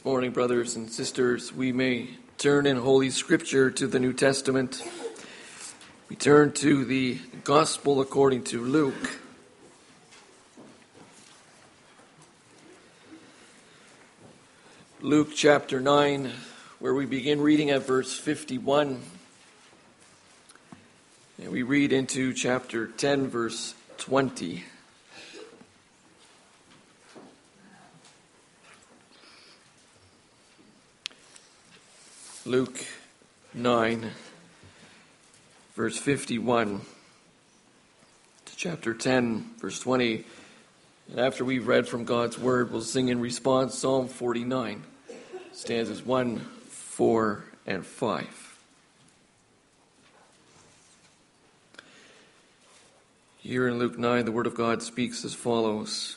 This morning, brothers and sisters, we may turn in Holy Scripture to the New Testament. We turn to the Gospel according to Luke. Luke chapter 9, where we begin reading at verse 51. And we read into chapter 10, verse 20. Luke 9, verse 51 to chapter 10, verse 20. And after we've read from God's word, we'll sing in response Psalm 49, stanzas 1, 4, and 5. Here in Luke 9, the word of God speaks as follows.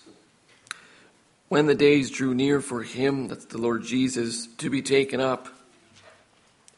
When the days drew near for him, that's the Lord Jesus, to be taken up,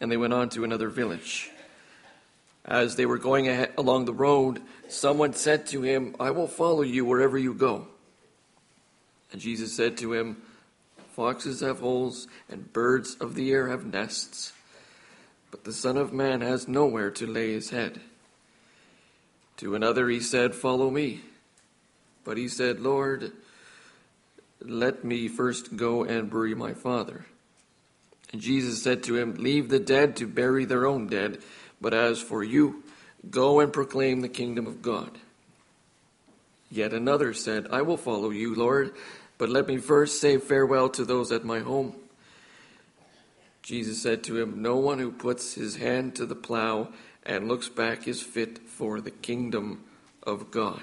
and they went on to another village. As they were going along the road, someone said to him, I will follow you wherever you go. And Jesus said to him, Foxes have holes, and birds of the air have nests, but the Son of Man has nowhere to lay his head. To another he said, Follow me. But he said, Lord, let me first go and bury my father. And Jesus said to him, Leave the dead to bury their own dead, but as for you, go and proclaim the kingdom of God. Yet another said, I will follow you, Lord, but let me first say farewell to those at my home. Jesus said to him, No one who puts his hand to the plow and looks back is fit for the kingdom of God.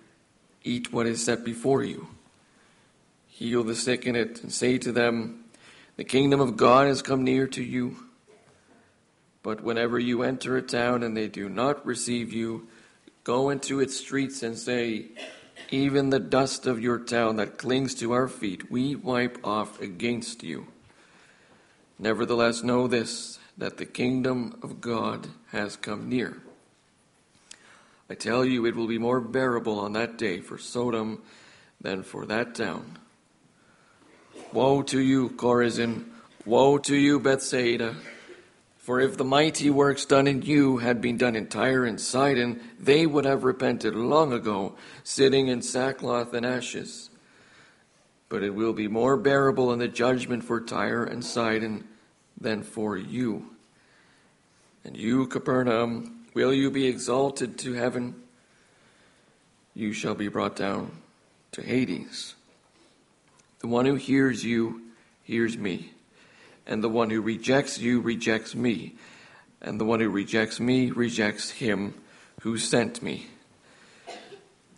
Eat what is set before you. Heal the sick in it, and say to them, The kingdom of God has come near to you. But whenever you enter a town and they do not receive you, go into its streets and say, Even the dust of your town that clings to our feet, we wipe off against you. Nevertheless, know this, that the kingdom of God has come near. I tell you, it will be more bearable on that day for Sodom than for that town. Woe to you, Chorazin! Woe to you, Bethsaida! For if the mighty works done in you had been done in Tyre and Sidon, they would have repented long ago, sitting in sackcloth and ashes. But it will be more bearable in the judgment for Tyre and Sidon than for you. And you, Capernaum, Will you be exalted to heaven? You shall be brought down to Hades. The one who hears you hears me, and the one who rejects you rejects me, and the one who rejects me rejects him who sent me.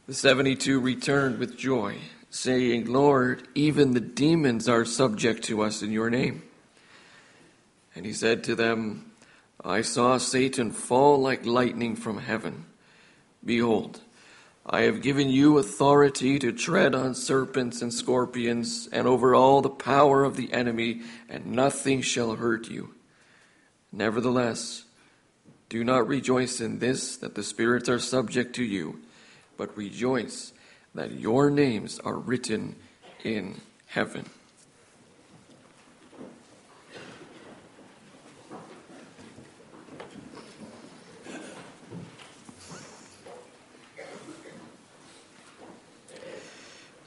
The seventy two returned with joy, saying, Lord, even the demons are subject to us in your name. And he said to them, I saw Satan fall like lightning from heaven. Behold, I have given you authority to tread on serpents and scorpions and over all the power of the enemy, and nothing shall hurt you. Nevertheless, do not rejoice in this that the spirits are subject to you, but rejoice that your names are written in heaven.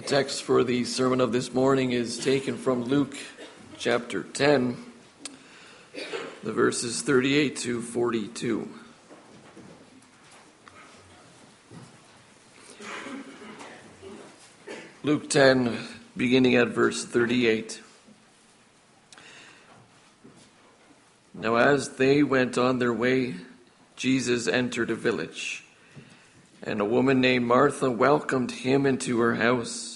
Text for the sermon of this morning is taken from Luke chapter 10, the verses 38 to 42. Luke 10, beginning at verse 38. Now, as they went on their way, Jesus entered a village, and a woman named Martha welcomed him into her house.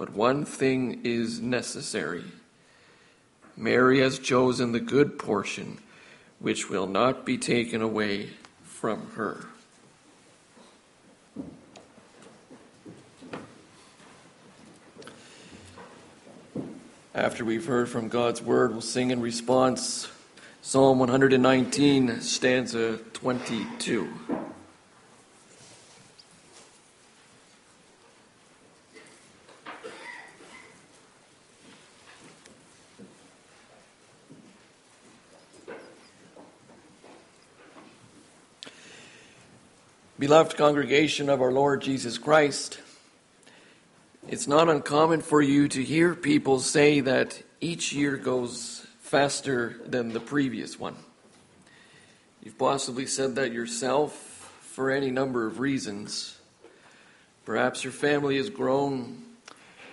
but one thing is necessary. Mary has chosen the good portion, which will not be taken away from her. After we've heard from God's word, we'll sing in response Psalm 119, stanza 22. Beloved congregation of our Lord Jesus Christ, it's not uncommon for you to hear people say that each year goes faster than the previous one. You've possibly said that yourself for any number of reasons. Perhaps your family has grown,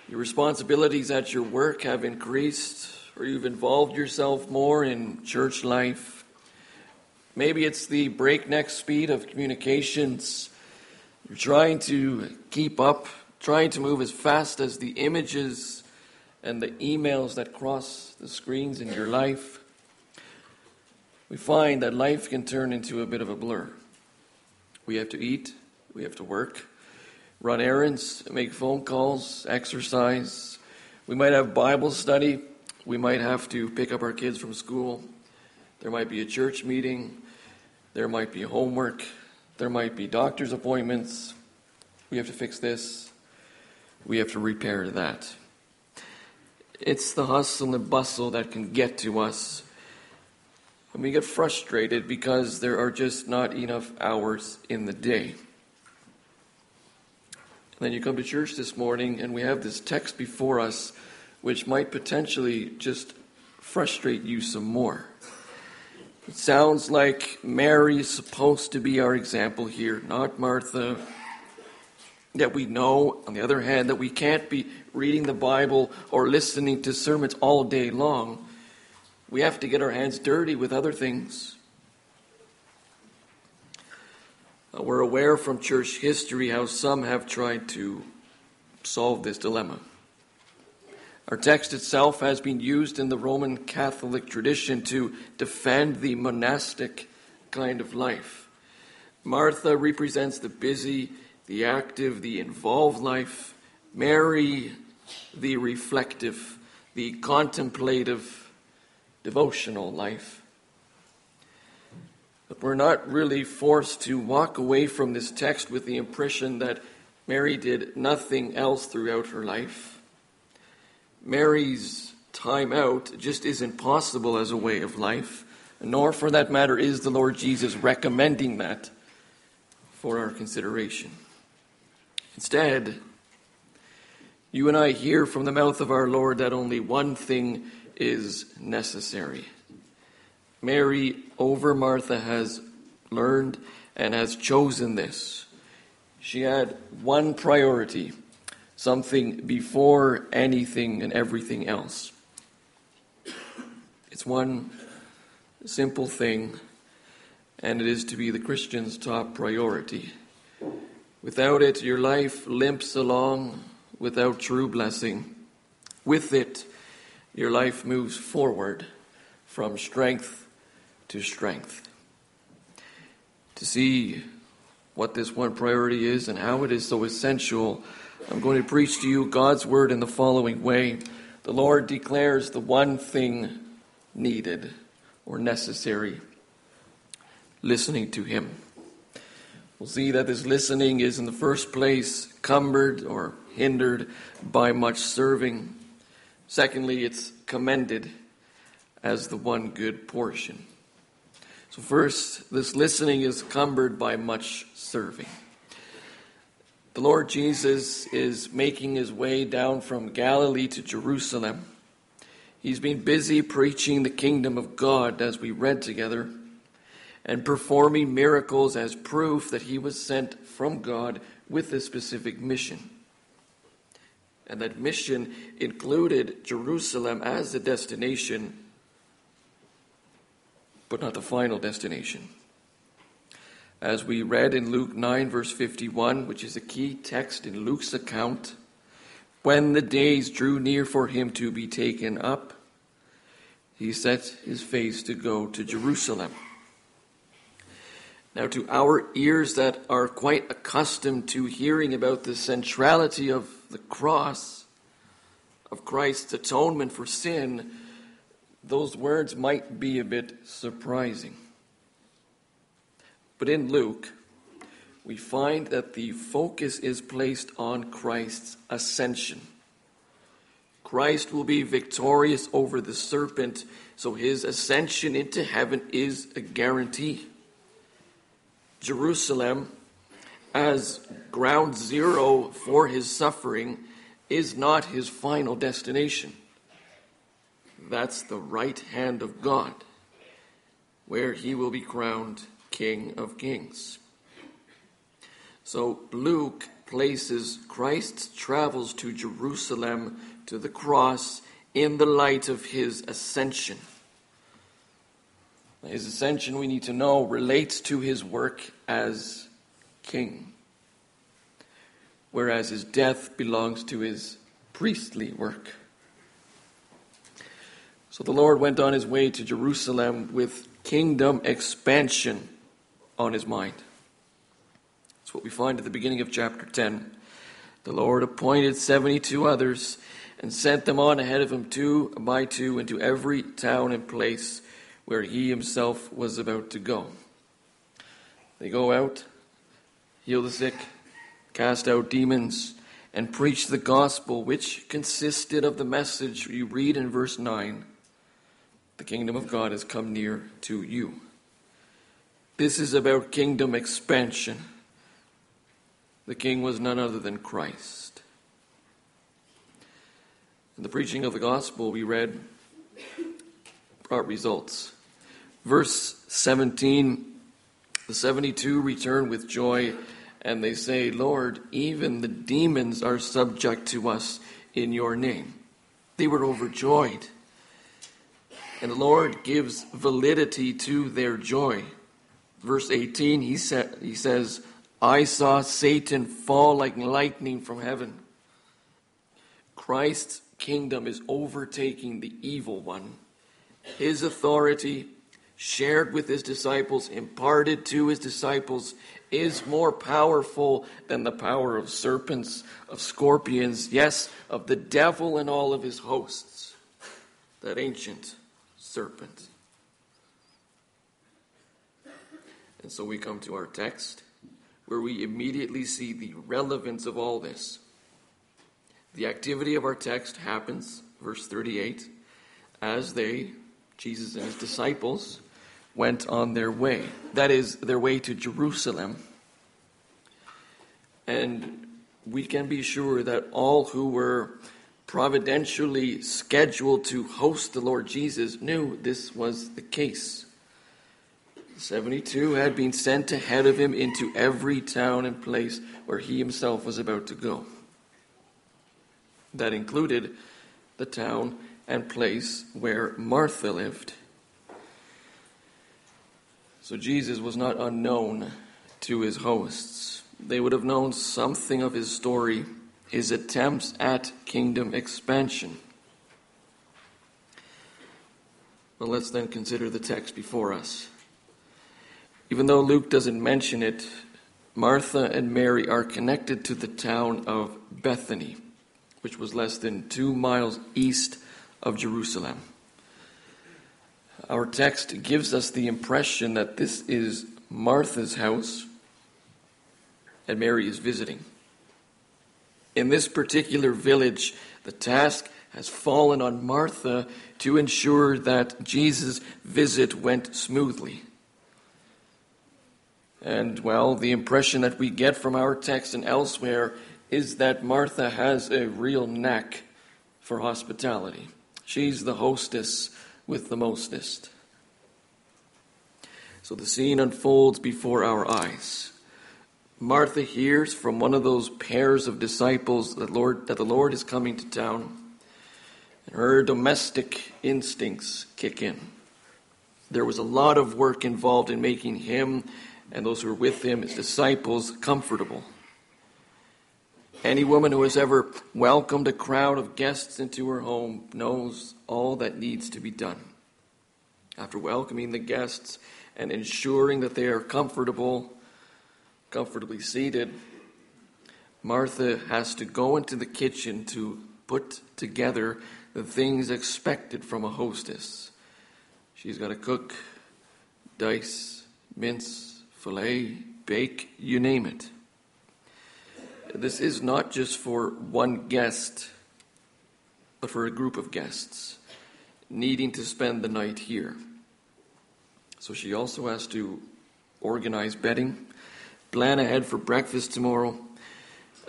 your responsibilities at your work have increased, or you've involved yourself more in church life Maybe it's the breakneck speed of communications. You're trying to keep up, trying to move as fast as the images and the emails that cross the screens in your life. We find that life can turn into a bit of a blur. We have to eat, we have to work, run errands, make phone calls, exercise. We might have Bible study. We might have to pick up our kids from school. There might be a church meeting. There might be homework. There might be doctor's appointments. We have to fix this. We have to repair that. It's the hustle and bustle that can get to us. And we get frustrated because there are just not enough hours in the day. And then you come to church this morning and we have this text before us which might potentially just frustrate you some more. It sounds like Mary is supposed to be our example here, not Martha. That we know, on the other hand, that we can't be reading the Bible or listening to sermons all day long. We have to get our hands dirty with other things. Uh, we're aware from church history how some have tried to solve this dilemma. Our text itself has been used in the Roman Catholic tradition to defend the monastic kind of life. Martha represents the busy, the active, the involved life. Mary, the reflective, the contemplative, devotional life. But we're not really forced to walk away from this text with the impression that Mary did nothing else throughout her life. Mary's time out just isn't possible as a way of life, nor for that matter is the Lord Jesus recommending that for our consideration. Instead, you and I hear from the mouth of our Lord that only one thing is necessary. Mary over Martha has learned and has chosen this. She had one priority, something before anything and everything else. It's one simple thing, and it is to be the Christian's top priority. Without it, your life limps along without true blessing. With it, your life moves forward from strength to strength. To see what this one priority is and how it is so essential, I'm going to preach to you God's word in the following way. The Lord declares the one thing needed or necessary listening to Him. We'll see that this listening is in the first place cumbered or hindered by much serving. Secondly, it's commended as the one good portion. So, first, this listening is cumbered by much serving. The Lord Jesus is making his way down from Galilee to Jerusalem. He's been busy preaching the kingdom of God, as we read together, and performing miracles as proof that he was sent from God with a specific mission. And that mission included Jerusalem as the destination, but not the final destination. As we read in Luke 9, verse 51, which is a key text in Luke's account, when the days drew near for him to be taken up, he set his face to go to Jerusalem. Now, to our ears that are quite accustomed to hearing about the centrality of the cross, of Christ's atonement for sin, those words might be a bit surprising. But in Luke, we find that the focus is placed on Christ's ascension. Christ will be victorious over the serpent, so his ascension into heaven is a guarantee. Jerusalem, as ground zero for his suffering, is not his final destination. That's the right hand of God, where he will be crowned King of Kings. So Luke places Christ's travels to Jerusalem to the cross in the light of his ascension. His ascension, we need to know, relates to his work as king, whereas his death belongs to his priestly work. So the Lord went on his way to Jerusalem with kingdom expansion on his mind. That's what we find at the beginning of chapter 10. The Lord appointed 72 others and sent them on ahead of him two by two into every town and place where he himself was about to go. They go out, heal the sick, cast out demons, and preach the gospel, which consisted of the message you read in verse 9 The kingdom of God has come near to you. This is about kingdom expansion. The king was none other than Christ. In the preaching of the gospel, we read, brought results. Verse 17 the 72 return with joy, and they say, Lord, even the demons are subject to us in your name. They were overjoyed. And the Lord gives validity to their joy. Verse 18, he, sa- he says, I saw Satan fall like lightning from heaven. Christ's kingdom is overtaking the evil one. His authority, shared with his disciples, imparted to his disciples, is more powerful than the power of serpents, of scorpions, yes, of the devil and all of his hosts. That ancient serpent. And so we come to our text where we immediately see the relevance of all this. The activity of our text happens, verse 38, as they, Jesus and his disciples, went on their way. That is, their way to Jerusalem. And we can be sure that all who were providentially scheduled to host the Lord Jesus knew this was the case. 72 had been sent ahead of him into every town and place where he himself was about to go. That included the town and place where Martha lived. So Jesus was not unknown to his hosts. They would have known something of his story, his attempts at kingdom expansion. But let's then consider the text before us. Even though Luke doesn't mention it, Martha and Mary are connected to the town of Bethany, which was less than two miles east of Jerusalem. Our text gives us the impression that this is Martha's house and Mary is visiting. In this particular village, the task has fallen on Martha to ensure that Jesus' visit went smoothly. And, well, the impression that we get from our text and elsewhere is that Martha has a real knack for hospitality. She's the hostess with the mostest. So the scene unfolds before our eyes. Martha hears from one of those pairs of disciples that, Lord, that the Lord is coming to town, and her domestic instincts kick in. There was a lot of work involved in making him and those who were with him, his disciples, comfortable. Any woman who has ever welcomed a crowd of guests into her home knows all that needs to be done. After welcoming the guests and ensuring that they are comfortable, comfortably seated, Martha has to go into the kitchen to put together the things expected from a hostess. She's got to cook, dice, mince, fillet, bake, you name it. This is not just for one guest, but for a group of guests needing to spend the night here. So she also has to organize bedding, plan ahead for breakfast tomorrow.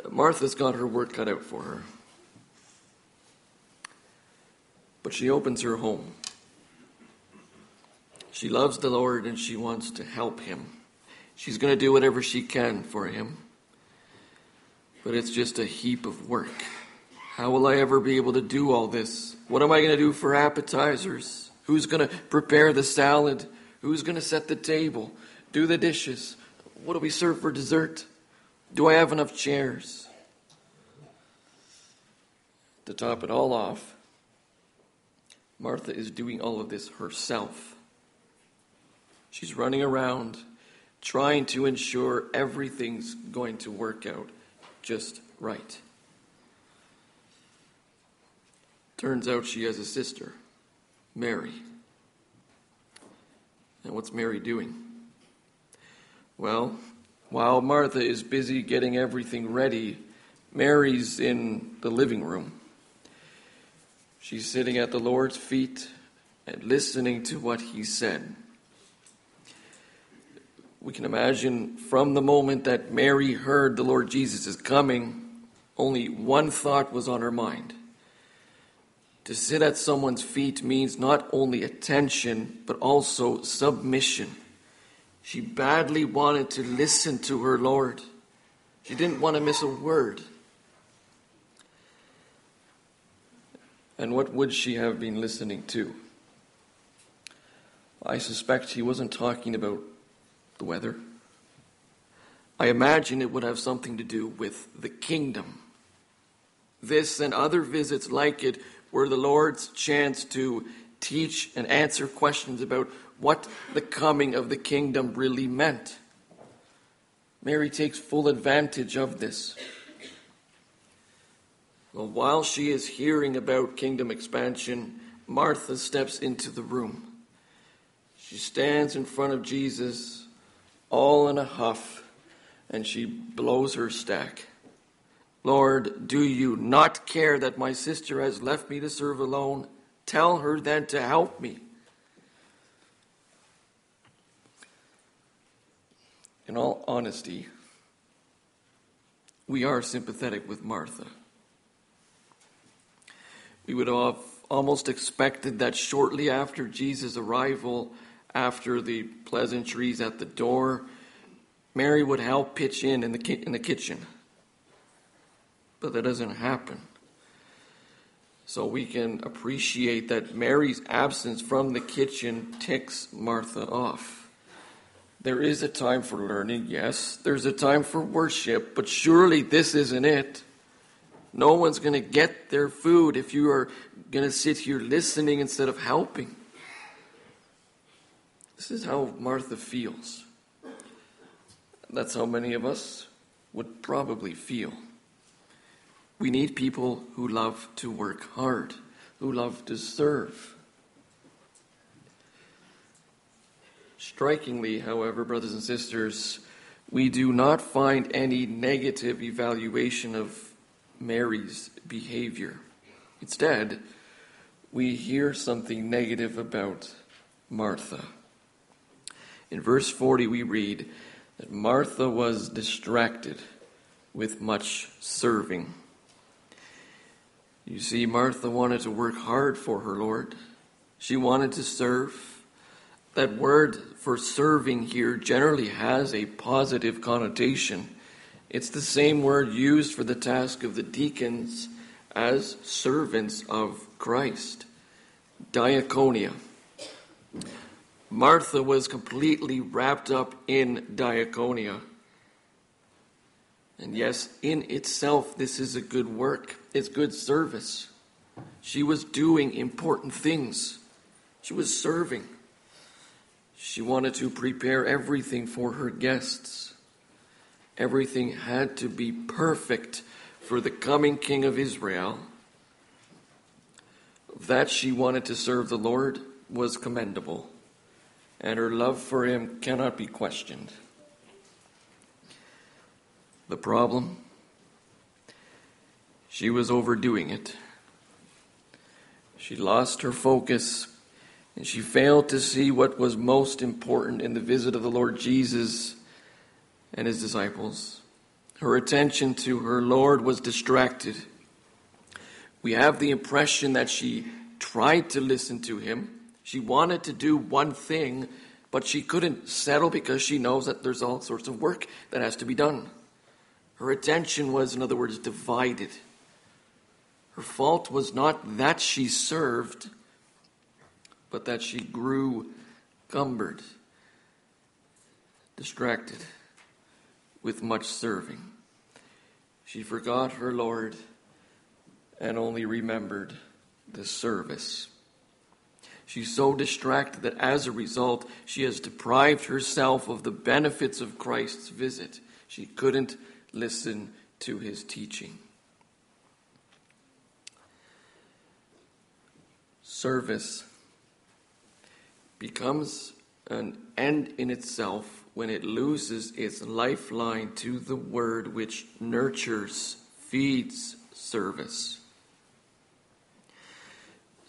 Martha's got her work cut out for her. But she opens her home. She loves the Lord and she wants to help him. She's going to do whatever she can for him but it's just a heap of work. How will I ever be able to do all this? What am I going to do for appetizers? Who's going to prepare the salad? Who's going to set the table? Do the dishes? What do we serve for dessert? Do I have enough chairs? To top it all off, Martha is doing all of this herself. She's running around trying to ensure everything's going to work out just right. Turns out she has a sister, Mary. And what's Mary doing? Well, while Martha is busy getting everything ready, Mary's in the living room. She's sitting at the Lord's feet and listening to what he said. We can imagine from the moment that Mary heard the Lord Jesus is coming, only one thought was on her mind. To sit at someone's feet means not only attention, but also submission. She badly wanted to listen to her Lord. She didn't want to miss a word. And what would she have been listening to? I suspect he wasn't talking about the weather. I imagine it would have something to do with the kingdom. This and other visits like it were the Lord's chance to teach and answer questions about what the coming of the kingdom really meant. Mary takes full advantage of this. Well, while she is hearing about kingdom expansion, Martha steps into the room. She stands in front of Jesus all in a huff, and she blows her stack. Lord, do you not care that my sister has left me to serve alone? Tell her then to help me. In all honesty, we are sympathetic with Martha. We would have almost expected that shortly after Jesus' arrival, after the pleasantries at the door, Mary would help pitch in in the, ki- in the kitchen. But that doesn't happen. So we can appreciate that Mary's absence from the kitchen ticks Martha off. There is a time for learning, yes. There's a time for worship, but surely this isn't it. No one's going to get their food if you are going to sit here listening instead of helping. This is how Martha feels. That's how many of us would probably feel. We need people who love to work hard, who love to serve. Strikingly, however, brothers and sisters, we do not find any negative evaluation of Mary's behavior. Instead, we hear something negative about Martha. In verse 40, we read that Martha was distracted with much serving. You see, Martha wanted to work hard for her Lord. She wanted to serve. That word for serving here generally has a positive connotation. It's the same word used for the task of the deacons as servants of Christ. Diaconia. Martha was completely wrapped up in diaconia. And yes, in itself, this is a good work, it's good service. She was doing important things, she was serving. She wanted to prepare everything for her guests. Everything had to be perfect for the coming King of Israel. That she wanted to serve the Lord was commendable and her love for him cannot be questioned. The problem? She was overdoing it. She lost her focus and she failed to see what was most important in the visit of the Lord Jesus and his disciples. Her attention to her Lord was distracted. We have the impression that she tried to listen to him she wanted to do one thing, but she couldn't settle because she knows that there's all sorts of work that has to be done. Her attention was, in other words, divided. Her fault was not that she served, but that she grew cumbered, distracted with much serving. She forgot her Lord and only remembered the service. She's so distracted that as a result, she has deprived herself of the benefits of Christ's visit. She couldn't listen to his teaching. Service becomes an end in itself when it loses its lifeline to the word which nurtures, feeds service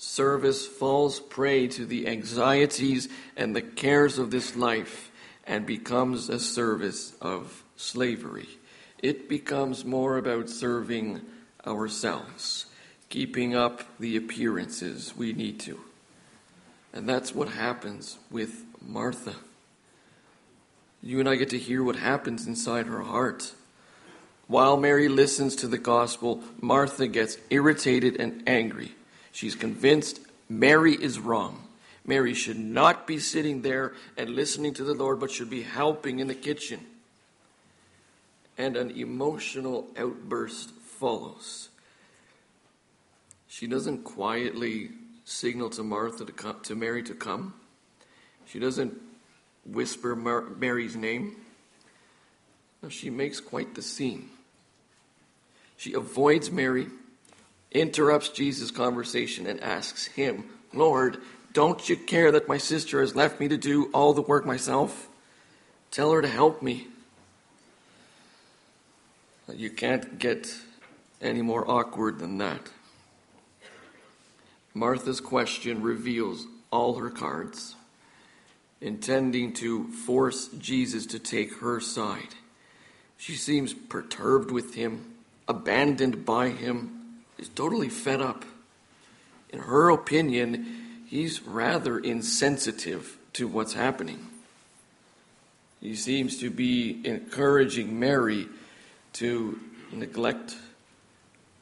service falls prey to the anxieties and the cares of this life and becomes a service of slavery. It becomes more about serving ourselves, keeping up the appearances we need to. And that's what happens with Martha. You and I get to hear what happens inside her heart. While Mary listens to the gospel, Martha gets irritated and angry. She's convinced Mary is wrong. Mary should not be sitting there and listening to the Lord, but should be helping in the kitchen. And an emotional outburst follows. She doesn't quietly signal to Martha to come, to Mary to come. She doesn't whisper Mar- Mary's name. No, she makes quite the scene. She avoids Mary interrupts Jesus' conversation and asks him, Lord, don't you care that my sister has left me to do all the work myself? Tell her to help me. You can't get any more awkward than that. Martha's question reveals all her cards, intending to force Jesus to take her side. She seems perturbed with him, abandoned by him, is totally fed up. In her opinion, he's rather insensitive to what's happening. He seems to be encouraging Mary to neglect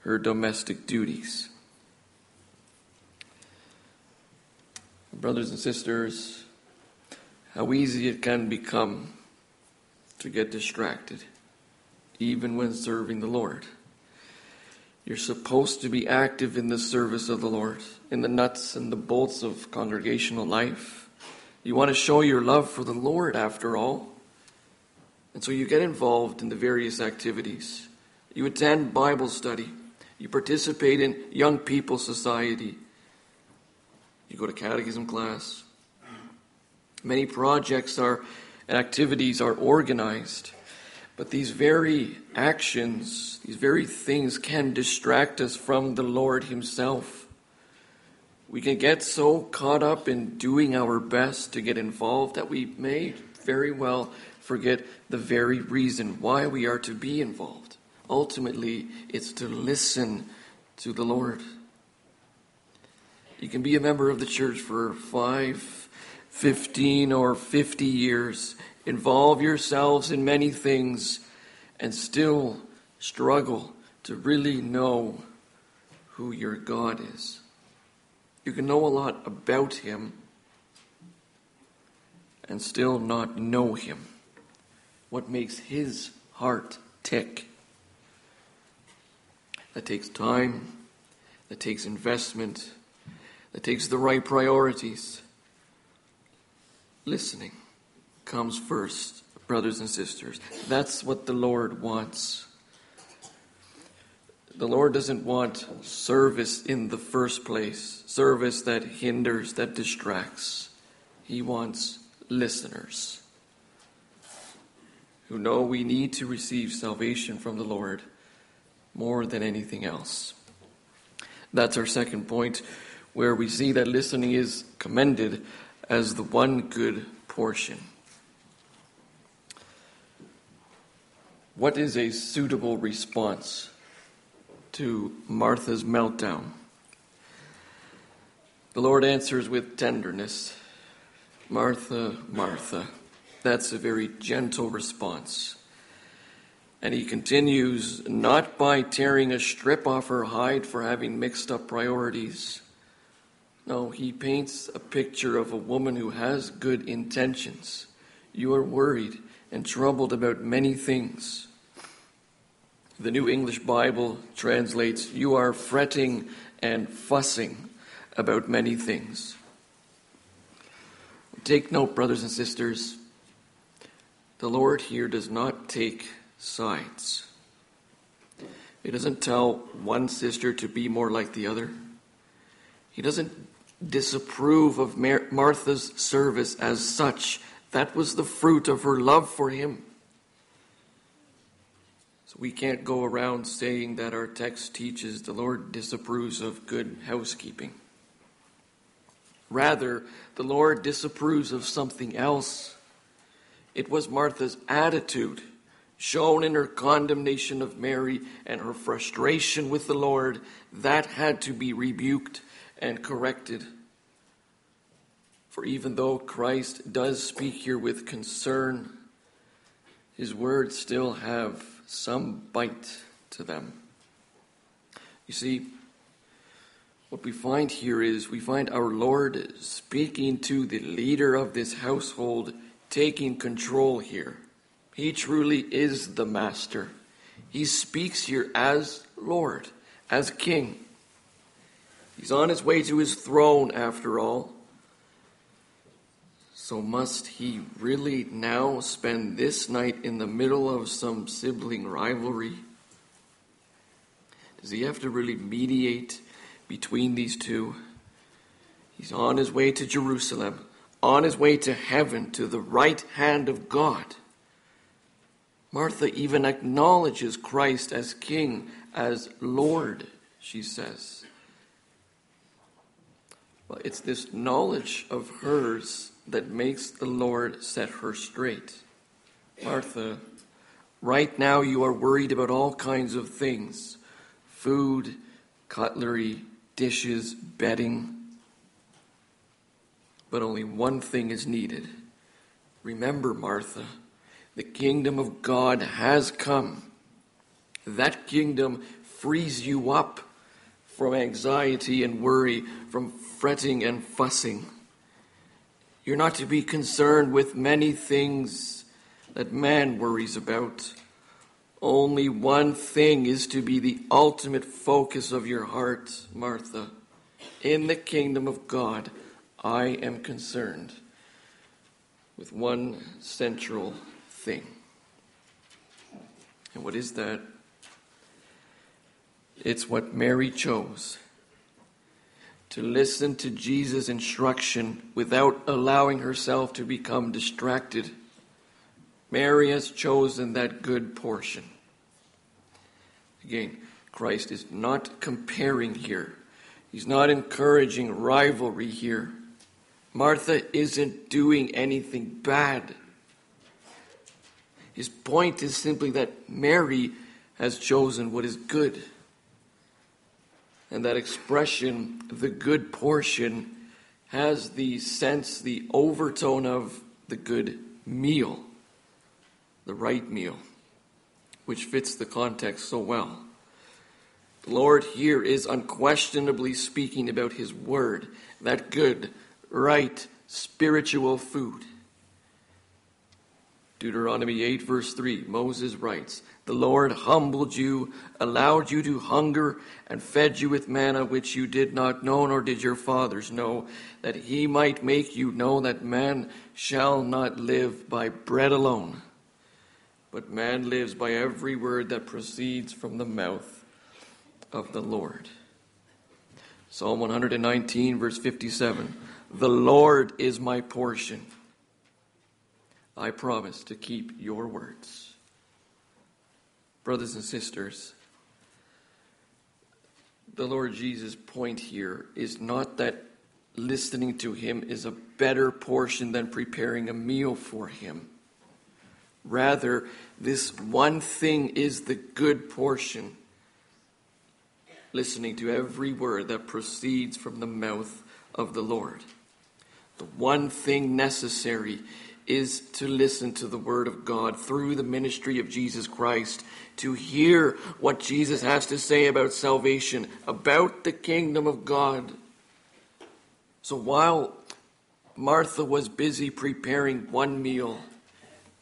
her domestic duties. Brothers and sisters, how easy it can become to get distracted, even when serving the Lord. You're supposed to be active in the service of the Lord, in the nuts and the bolts of congregational life. You want to show your love for the Lord, after all. And so you get involved in the various activities. You attend Bible study. You participate in young people society. You go to catechism class. Many projects are and activities are organized. But these very actions, these very things can distract us from the Lord Himself. We can get so caught up in doing our best to get involved that we may very well forget the very reason why we are to be involved. Ultimately, it's to listen to the Lord. You can be a member of the church for five, fifteen, or 50 years involve yourselves in many things, and still struggle to really know who your God is. You can know a lot about Him and still not know Him. What makes His heart tick? That takes time, that takes investment, that takes the right priorities. Listening comes first, brothers and sisters. That's what the Lord wants. The Lord doesn't want service in the first place, service that hinders, that distracts. He wants listeners who know we need to receive salvation from the Lord more than anything else. That's our second point, where we see that listening is commended as the one good portion. What is a suitable response to Martha's meltdown? The Lord answers with tenderness Martha, Martha. That's a very gentle response. And he continues not by tearing a strip off her hide for having mixed up priorities. No, he paints a picture of a woman who has good intentions. You are worried and troubled about many things. The New English Bible translates, You are fretting and fussing about many things. Take note, brothers and sisters, the Lord here does not take sides. He doesn't tell one sister to be more like the other. He doesn't disapprove of Martha's service as such. That was the fruit of her love for him. So we can't go around saying that our text teaches the Lord disapproves of good housekeeping. Rather, the Lord disapproves of something else. It was Martha's attitude, shown in her condemnation of Mary and her frustration with the Lord, that had to be rebuked and corrected. For even though Christ does speak here with concern, his words still have some bite to them. You see, what we find here is we find our Lord speaking to the leader of this household, taking control here. He truly is the master. He speaks here as Lord, as King. He's on his way to his throne, after all. So, must he really now spend this night in the middle of some sibling rivalry? Does he have to really mediate between these two? He's on his way to Jerusalem, on his way to heaven, to the right hand of God. Martha even acknowledges Christ as King, as Lord, she says. Well, it's this knowledge of hers that makes the Lord set her straight. Martha, right now you are worried about all kinds of things food, cutlery, dishes, bedding. but only one thing is needed. Remember, Martha, the kingdom of God has come. That kingdom frees you up from anxiety and worry, from fretting and fussing. You're not to be concerned with many things that man worries about. Only one thing is to be the ultimate focus of your heart, Martha. In the kingdom of God, I am concerned with one central thing. And what is that? It's what Mary chose to listen to Jesus' instruction without allowing herself to become distracted. Mary has chosen that good portion. Again, Christ is not comparing here, He's not encouraging rivalry here. Martha isn't doing anything bad. His point is simply that Mary has chosen what is good. And that expression, the good portion, has the sense, the overtone of the good meal, the right meal, which fits the context so well. The Lord here is unquestionably speaking about His Word, that good, right, spiritual food. Deuteronomy 8, verse 3, Moses writes, The Lord humbled you, allowed you to hunger, and fed you with manna which you did not know, nor did your fathers know, that he might make you know that man shall not live by bread alone, but man lives by every word that proceeds from the mouth of the Lord. Psalm 119, verse 57, The Lord is my portion I promise to keep your words. Brothers and sisters, the Lord Jesus' point here is not that listening to Him is a better portion than preparing a meal for Him. Rather, this one thing is the good portion. Listening to every word that proceeds from the mouth of the Lord. The one thing necessary is to listen to the Word of God through the ministry of Jesus Christ, to hear what Jesus has to say about salvation, about the kingdom of God. So while Martha was busy preparing one meal,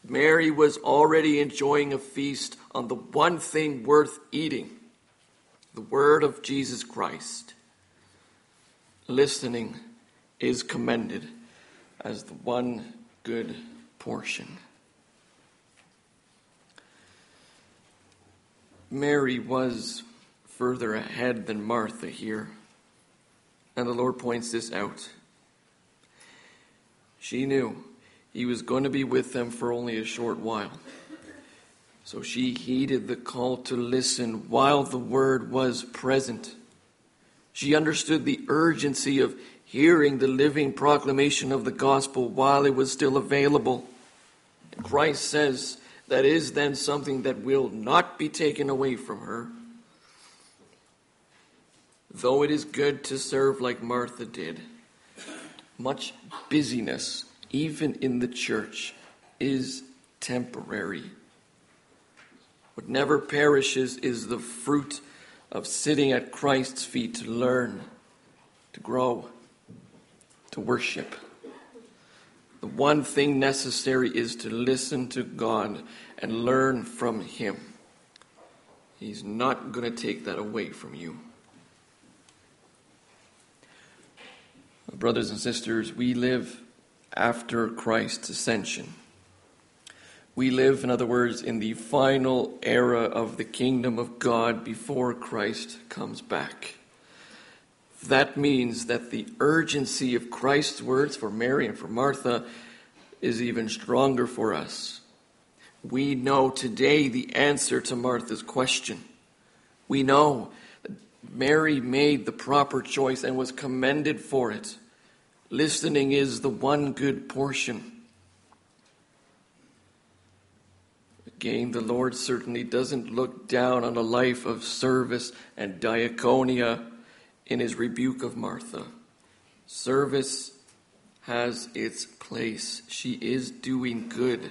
Mary was already enjoying a feast on the one thing worth eating the Word of Jesus Christ. Listening is commended as the one good portion. Mary was further ahead than Martha here, and the Lord points this out. She knew he was going to be with them for only a short while. So she heeded the call to listen while the word was present. She understood the urgency of hearing the living proclamation of the gospel while it was still available. Christ says that is then something that will not be taken away from her. Though it is good to serve like Martha did, much busyness, even in the church, is temporary. What never perishes is the fruit of sitting at Christ's feet to learn, to grow, to worship. The one thing necessary is to listen to God and learn from Him. He's not going to take that away from you. Brothers and sisters, we live after Christ's ascension. We live, in other words, in the final era of the kingdom of God before Christ comes back. That means that the urgency of Christ's words for Mary and for Martha is even stronger for us. We know today the answer to Martha's question. We know that Mary made the proper choice and was commended for it. Listening is the one good portion. Again, the Lord certainly doesn't look down on a life of service and diaconia in his rebuke of Martha. Service has its place. She is doing good.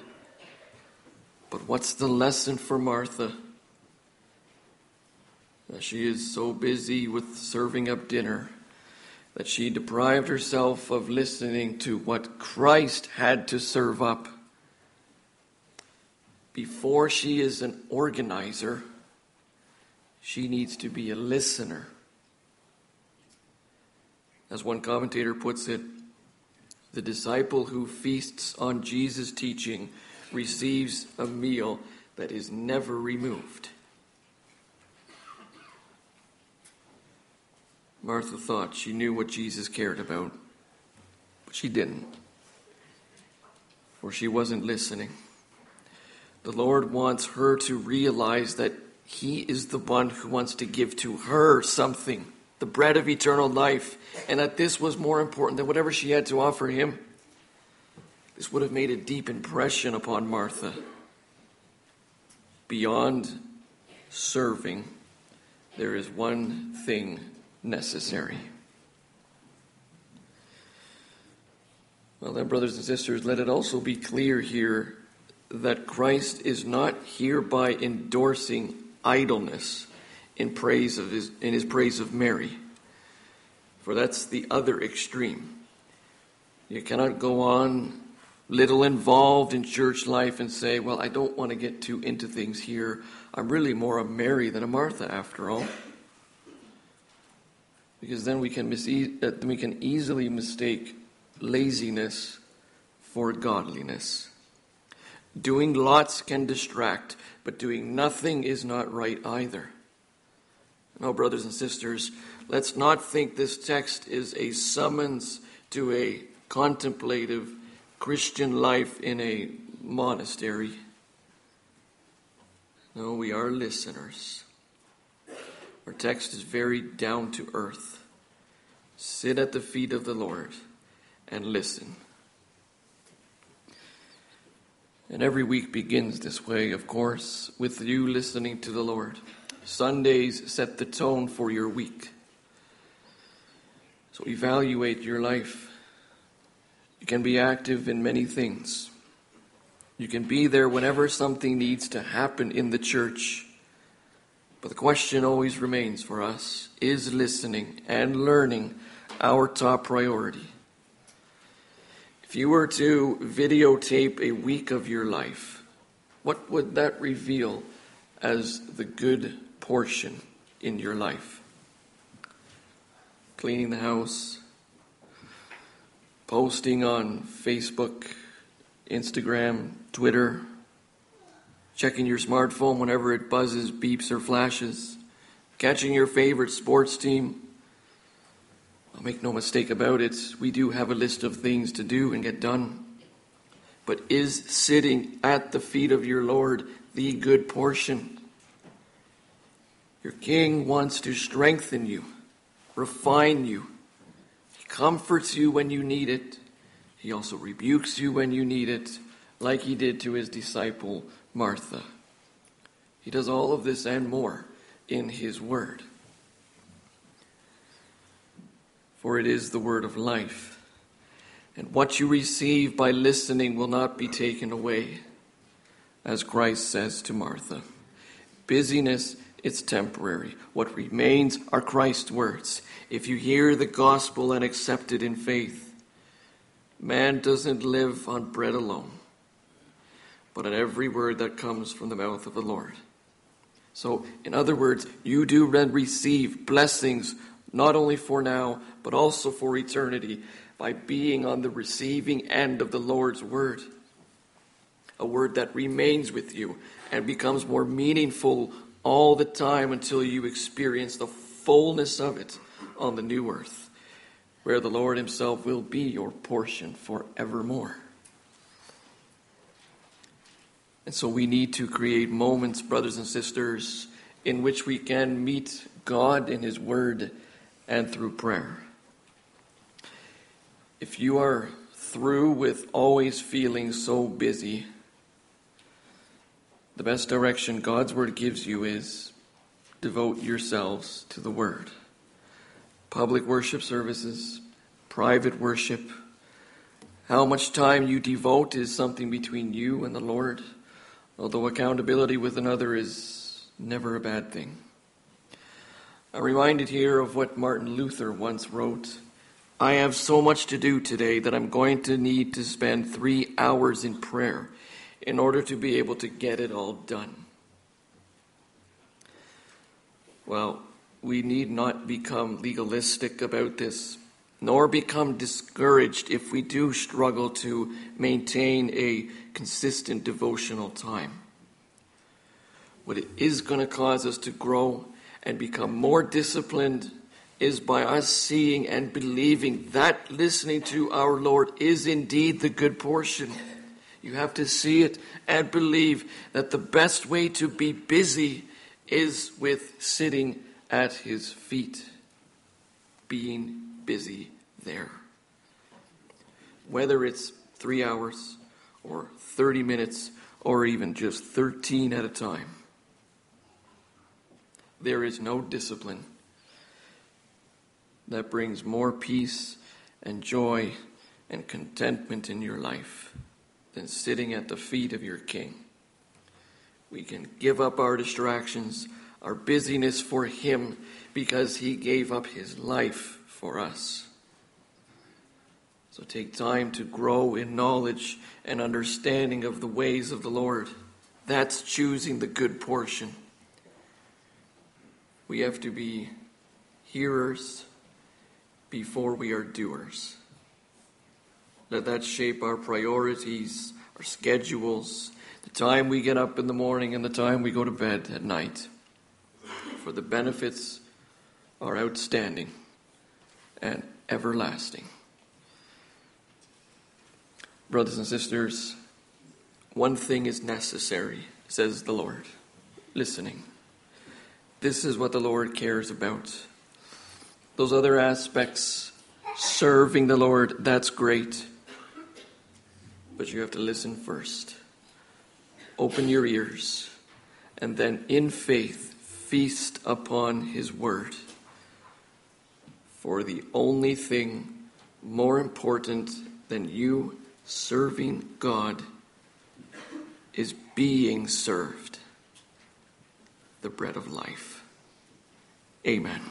But what's the lesson for Martha? She is so busy with serving up dinner that she deprived herself of listening to what Christ had to serve up. Before she is an organizer, she needs to be a listener. As one commentator puts it, the disciple who feasts on Jesus' teaching receives a meal that is never removed. Martha thought she knew what Jesus cared about, but she didn't, for she wasn't listening. The Lord wants her to realize that He is the one who wants to give to her something, the bread of eternal life, and that this was more important than whatever she had to offer Him. This would have made a deep impression upon Martha. Beyond serving, there is one thing necessary. Well, then, brothers and sisters, let it also be clear here that Christ is not hereby endorsing idleness in praise of his in his praise of Mary. For that's the other extreme. You cannot go on little involved in church life and say, Well, I don't want to get too into things here. I'm really more a Mary than a Martha after all because then we can, mis- uh, we can easily mistake laziness for godliness. Doing lots can distract, but doing nothing is not right either. No, brothers and sisters, let's not think this text is a summons to a contemplative Christian life in a monastery. No, we are listeners. Our text is very down to earth. Sit at the feet of the Lord and listen. And every week begins this way, of course, with you listening to the Lord. Sundays set the tone for your week. So evaluate your life. You can be active in many things. You can be there whenever something needs to happen in the church. But the question always remains for us is listening and learning our top priority? If you were to videotape a week of your life, what would that reveal as the good portion in your life? Cleaning the house, posting on Facebook, Instagram, Twitter, checking your smartphone whenever it buzzes, beeps, or flashes, catching your favorite sports team. I'll make no mistake about it, we do have a list of things to do and get done. But is sitting at the feet of your Lord the good portion? Your King wants to strengthen you, refine you. He comforts you when you need it. He also rebukes you when you need it, like he did to his disciple Martha. He does all of this and more in His Word. For it is the Word of life. And what you receive by listening will not be taken away, as Christ says to Martha. Busyness is temporary. What remains are Christ's words. If you hear the gospel and accept it in faith, man doesn't live on bread alone but on every word that comes from the mouth of the Lord. So, in other words, you do receive blessings not only for now, but also for eternity by being on the receiving end of the Lord's word. A word that remains with you and becomes more meaningful all the time until you experience the fullness of it on the new earth, where the Lord Himself will be your portion forevermore. And so we need to create moments, brothers and sisters, in which we can meet God in His Word and through prayer. If you are through with always feeling so busy, the best direction God's Word gives you is devote yourselves to the Word. Public worship services, private worship, How much time you devote is something between you and the Lord, although accountability with another is never a bad thing. I'm reminded here of what Martin Luther once wrote I have so much to do today that I'm going to need to spend three hours in prayer in order to be able to get it all done. Well, we need not become legalistic about this, nor become discouraged if we do struggle to maintain a consistent devotional time. What it is going to cause us to grow and become more disciplined is by us seeing and believing that listening to our Lord is indeed the good portion. You have to see it and believe that the best way to be busy is with sitting at his feet, being busy there. Whether it's three hours or 30 minutes or even just 13 at a time, there is no discipline that brings more peace and joy and contentment in your life than sitting at the feet of your King. We can give up our distractions our busyness for Him because He gave up His life for us. So take time to grow in knowledge and understanding of the ways of the Lord. That's choosing the good portion. We have to be hearers before we are doers. Let that shape our priorities, our schedules, the time we get up in the morning and the time we go to bed at night for the benefits are outstanding and everlasting. Brothers and sisters, one thing is necessary, says the Lord listening. This is what the Lord cares about. Those other aspects, serving the Lord, that's great. But you have to listen first. Open your ears, and then in faith, feast upon his word. For the only thing more important than you serving God is being served the bread of life. Amen.